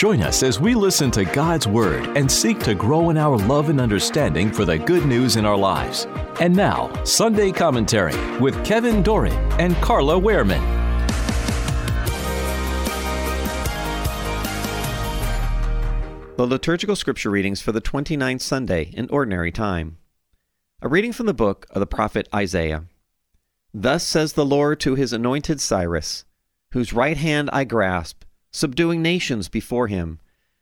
Join us as we listen to God's Word and seek to grow in our love and understanding for the good news in our lives. And now, Sunday Commentary with Kevin Doran and Carla Wehrman. The liturgical scripture readings for the 29th Sunday in Ordinary Time. A reading from the book of the prophet Isaiah. Thus says the Lord to his anointed Cyrus, whose right hand I grasp, subduing nations before him,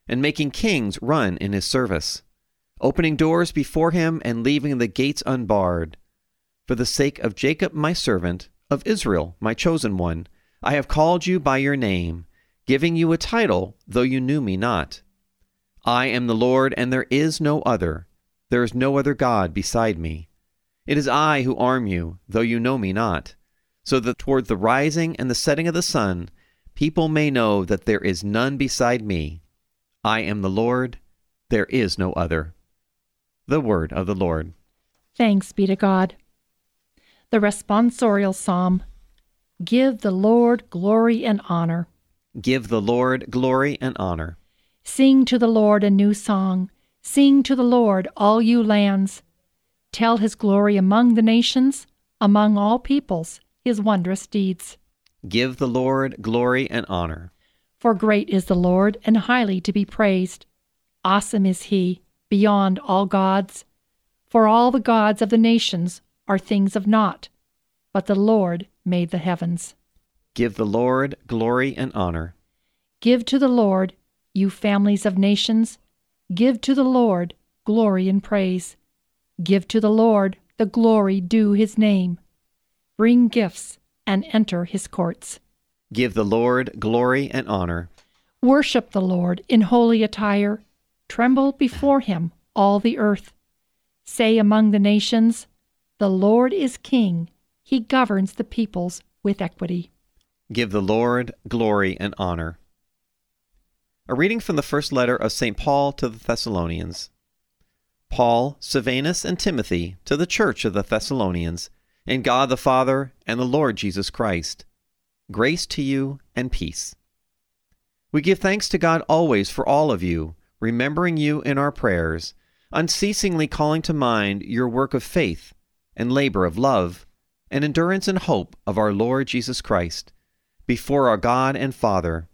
and making kings run in his service, opening doors before him and leaving the gates unbarred. For the sake of Jacob my servant, of Israel my chosen one, I have called you by your name, giving you a title, though you knew me not. I am the Lord, and there is no other. There is no other God beside me. It is I who arm you, though you know me not, so that toward the rising and the setting of the sun people may know that there is none beside me. I am the Lord, there is no other. The word of the Lord. Thanks be to God. The responsorial psalm Give the Lord glory and honor. Give the Lord glory and honor. Sing to the Lord a new song. Sing to the Lord, all you lands. Tell his glory among the nations, among all peoples, his wondrous deeds. Give the Lord glory and honor. For great is the Lord, and highly to be praised. Awesome is he, beyond all gods. For all the gods of the nations are things of naught, but the Lord made the heavens. Give the Lord glory and honor. Give to the Lord, you families of nations, give to the Lord glory and praise. Give to the Lord the glory due his name. Bring gifts and enter his courts. Give the Lord glory and honor. Worship the Lord in holy attire. Tremble before him, all the earth. Say among the nations, The Lord is king. He governs the peoples with equity. Give the Lord glory and honor. A reading from the first letter of St. Paul to the Thessalonians. Paul, Silvanus, and Timothy to the church of the Thessalonians and God the Father and the Lord Jesus Christ. Grace to you and peace. We give thanks to God always for all of you, remembering you in our prayers, unceasingly calling to mind your work of faith and labor of love and endurance and hope of our Lord Jesus Christ, before our God and Father,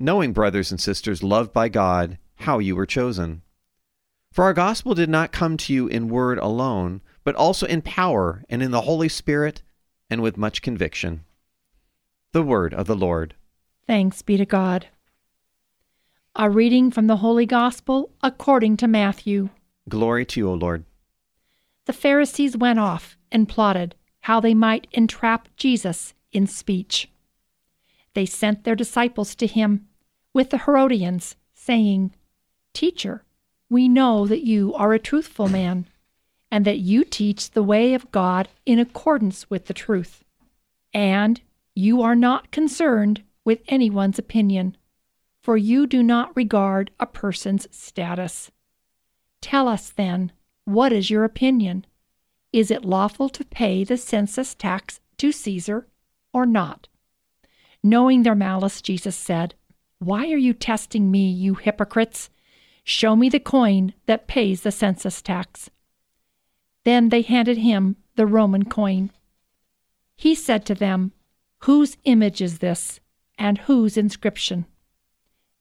knowing, brothers and sisters loved by God, how you were chosen. For our gospel did not come to you in word alone, but also in power and in the Holy Spirit and with much conviction. The word of the Lord. Thanks be to God. A reading from the Holy Gospel according to Matthew. Glory to you, O Lord. The Pharisees went off and plotted how they might entrap Jesus in speech. They sent their disciples to him with the Herodians, saying, Teacher, we know that you are a truthful man and that you teach the way of God in accordance with the truth. And you are not concerned with anyone's opinion, for you do not regard a person's status. Tell us then, what is your opinion? Is it lawful to pay the census tax to Caesar or not? Knowing their malice, Jesus said, Why are you testing me, you hypocrites? Show me the coin that pays the census tax. Then they handed him the Roman coin. He said to them, Whose image is this, and whose inscription?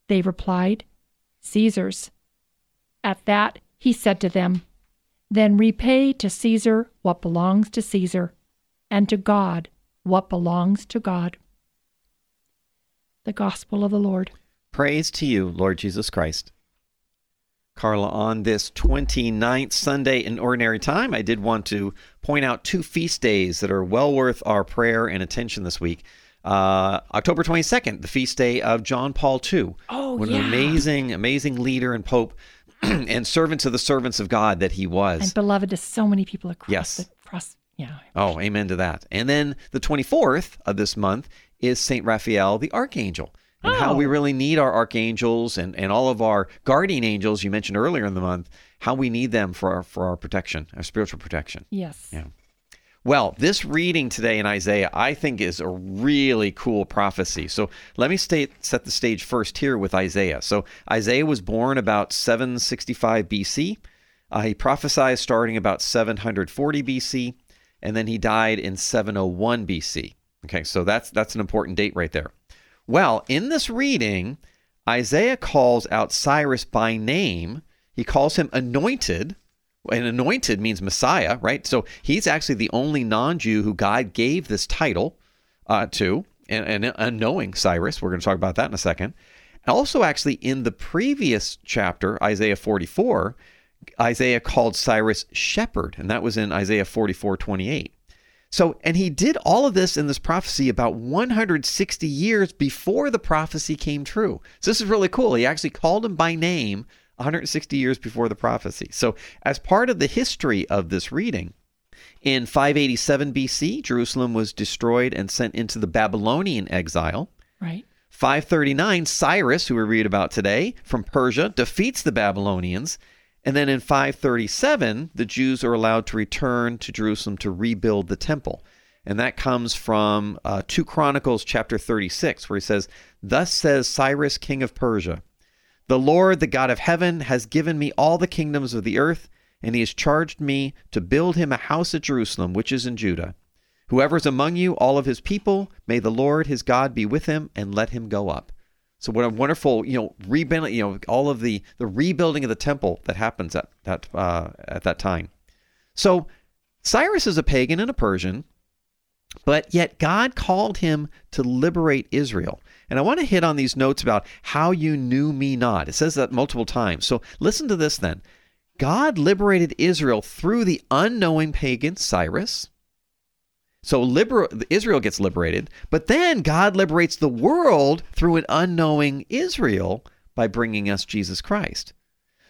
They replied, Caesar's. At that he said to them, Then repay to Caesar what belongs to Caesar, and to God what belongs to God. The Gospel of the Lord. Praise to you, Lord Jesus Christ. Carla, on this 29th Sunday in Ordinary Time, I did want to point out two feast days that are well worth our prayer and attention this week. Uh, October 22nd, the feast day of John Paul II. Oh, what yeah. an amazing, amazing leader and pope and servant to the servants of God that he was. And beloved to so many people across Yes. the across yeah. Oh, amen to that. And then the 24th of this month is St. Raphael the Archangel. And how Oh. we really need our archangels and, and all of our guardian angels you mentioned earlier in the month, how we need them for our, for our protection, our spiritual protection. Yes. Yeah. Well, this reading today in Isaiah, I think, is a really cool prophecy. So let me state, set the stage first here with Isaiah. So Isaiah was born about 765 BC. Uh, he prophesied starting about 740 BC, and then he died in 701 BC. Okay, so that's that's an important date right there. Well, in this reading, Isaiah calls out Cyrus by name. He calls him anointed, and anointed means Messiah, right? So he's actually the only non Jew who God gave this title uh, to, and, and unknowing Cyrus. We're going to talk about that in a second. Also, actually, in the previous chapter, Isaiah 44, Isaiah called Cyrus shepherd, and that was in Isaiah 44 28. So, and he did all of this in this prophecy about 160 years before the prophecy came true. So, this is really cool. He actually called him by name 160 years before the prophecy. So, as part of the history of this reading, in 587 BC, Jerusalem was destroyed and sent into the Babylonian exile. Right. 539, Cyrus, who we read about today from Persia, defeats the Babylonians. And then in 537, the Jews are allowed to return to Jerusalem to rebuild the temple. And that comes from uh, 2 Chronicles chapter 36, where he says, Thus says Cyrus, king of Persia, The Lord, the God of heaven, has given me all the kingdoms of the earth, and he has charged me to build him a house at Jerusalem, which is in Judah. Whoever is among you, all of his people, may the Lord his God be with him, and let him go up. So what a wonderful, you know, rebuilding, you know, all of the the rebuilding of the temple that happens at that uh, at that time. So Cyrus is a pagan and a Persian, but yet God called him to liberate Israel. And I want to hit on these notes about how you knew me not. It says that multiple times. So listen to this then. God liberated Israel through the unknowing pagan Cyrus. So Israel gets liberated, but then God liberates the world through an unknowing Israel by bringing us Jesus Christ.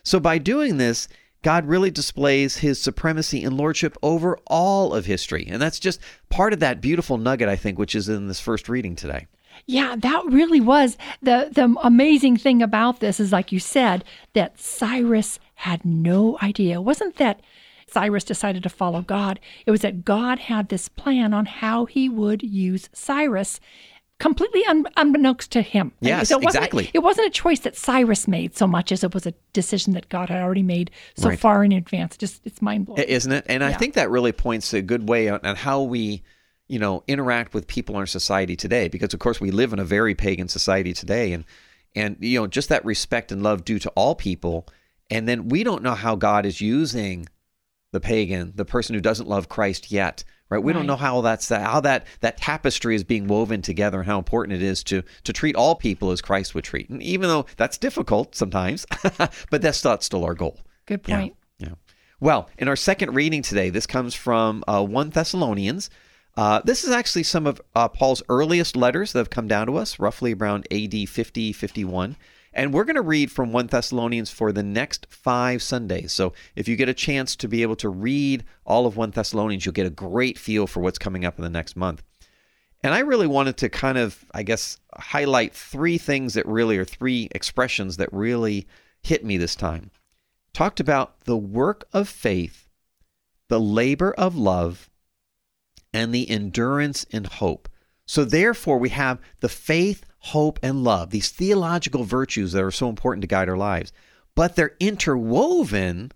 So by doing this, God really displays his supremacy and lordship over all of history. And that's just part of that beautiful nugget, I think, which is in this first reading today. Yeah, that really was the the amazing thing about this is like you said that Cyrus had no idea. Wasn't that Cyrus decided to follow God. It was that God had this plan on how he would use Cyrus completely un- unbeknownst to him. Yes, it wasn't, exactly. It wasn't a choice that Cyrus made so much as it was a decision that God had already made so Right. far in advance. Just it's mind blowing. Isn't it? And I think that really points a good way on, on how we, you know, interact with people in our society today. Because of course we live in a very pagan society today, and and you know just that respect and love due to all people, and then we don't know how God is using the pagan, the person who doesn't love Christ yet. Right? We don't know how that's how that that tapestry is being woven together and how important it is to to treat all people as Christ would treat. And even though that's difficult sometimes, but that's not still our goal. Good Yeah, point. Yeah. Well, in our second reading today, this comes from uh, 1 Thessalonians. Uh, this is actually some of uh, Paul's earliest letters that have come down to us, roughly around AD 50, 51. And we're going to read from 1 Thessalonians for the next five Sundays. So if you get a chance to be able to read all of 1 Thessalonians, you'll get a great feel for what's coming up in the next month. And I really wanted to kind of, I guess, highlight three things that really are three expressions that really hit me this time talked about the work of faith, the labor of love, and the endurance in hope. So, therefore, we have the faith, hope, and love, these theological virtues that are so important to guide our lives, but they're interwoven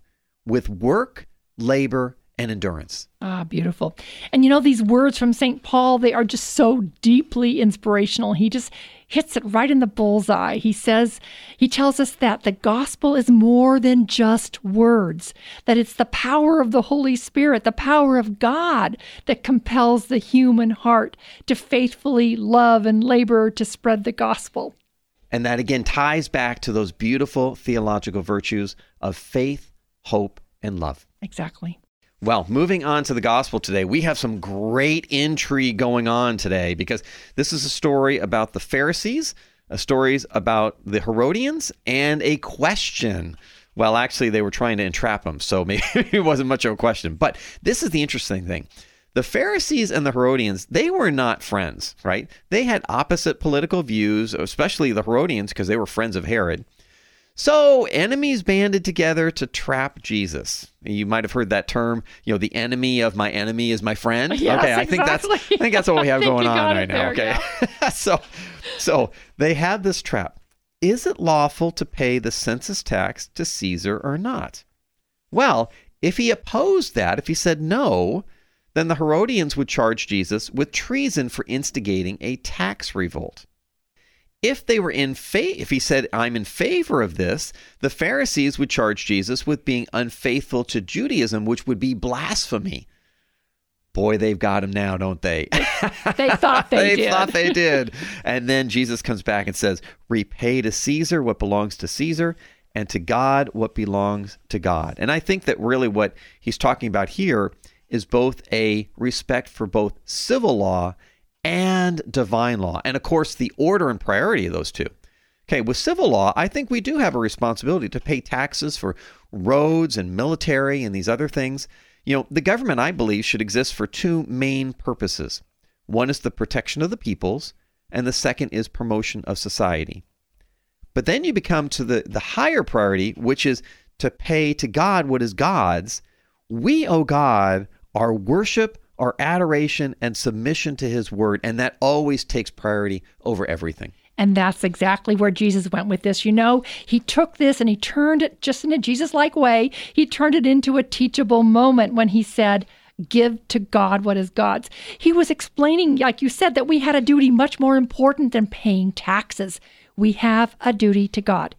with work, labor, and endurance. Ah, beautiful. And you know, these words from St. Paul, they are just so deeply inspirational. He just hits it right in the bullseye. He says, he tells us that the gospel is more than just words, that it's the power of the Holy Spirit, the power of God that compels the human heart to faithfully love and labor to spread the gospel. And that again ties back to those beautiful theological virtues of faith, hope, and love. Exactly. Well, moving on to the gospel today, we have some great intrigue going on today because this is a story about the Pharisees, a story about the Herodians, and a question. Well, actually, they were trying to entrap him, so maybe it wasn't much of a question. But this is the interesting thing. The Pharisees and the Herodians, they were not friends, right? They had opposite political views, especially the Herodians, because they were friends of Herod. So enemies banded together to trap Jesus. You might have heard that term, you know, the enemy of my enemy is my friend. Yes, okay, I exactly. think that's I think that's what we have going on right now. there, Okay. so so they had this trap. Is it lawful to pay the census tax to Caesar or not? Well, if he opposed that, if he said no, then the Herodians would charge Jesus with treason for instigating a tax revolt. If they were in fa- if he said I'm in favor of this, the Pharisees would charge Jesus with being unfaithful to Judaism, which would be blasphemy. Boy, they've got him now, don't they? They thought they, did. thought they did. And then Jesus comes back and says, Repay to Caesar what belongs to Caesar, and to God what belongs to God. And I think that really what he's talking about here is both a respect for both civil law and divine law. And of course, the order and priority of those two. Okay, with civil law, I think we do have a responsibility to pay taxes for roads and military and these other things. You know, the government, I believe, should exist for two main purposes. One is the protection of the peoples, and the second is promotion of society. But then you become to the, the higher priority, which is to pay to God what is God's. We owe God our worship, our adoration, and submission to His word, and that always takes priority over everything. And that's exactly where Jesus went with this. You know, he took this and he turned it just in a Jesus like way. He turned it into a teachable moment when he said, Give to God what is God's. He was explaining, like you said, that we had a duty much more important than paying taxes. We have a duty to God.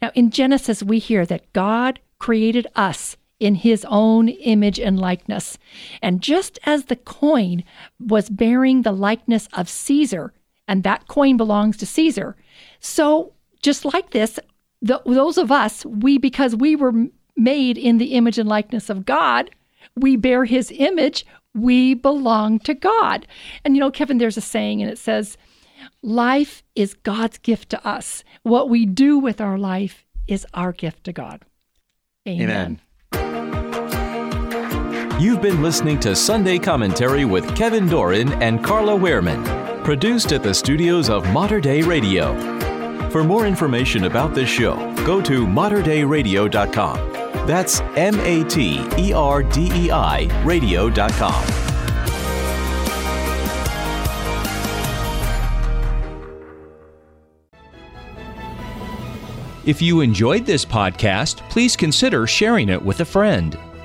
Now, in Genesis, we hear that God created us in his own image and likeness. And just as the coin was bearing the likeness of Caesar, and that coin belongs to Caesar. So, just like this, the, those of us, we, because we were made in the image and likeness of God, we bear his image, we belong to God. And you know, Kevin, there's a saying, and it says, Life is God's gift to us. What we do with our life is our gift to God. Amen. Amen. You've been listening to Sunday Commentary with Kevin Doran and Carla Wehrman, produced at the studios of Mater Dei Radio. For more information about this show, go to materdeiradio.com. That's M A T E R D E I radio.com. If you enjoyed this podcast, please consider sharing it with a friend.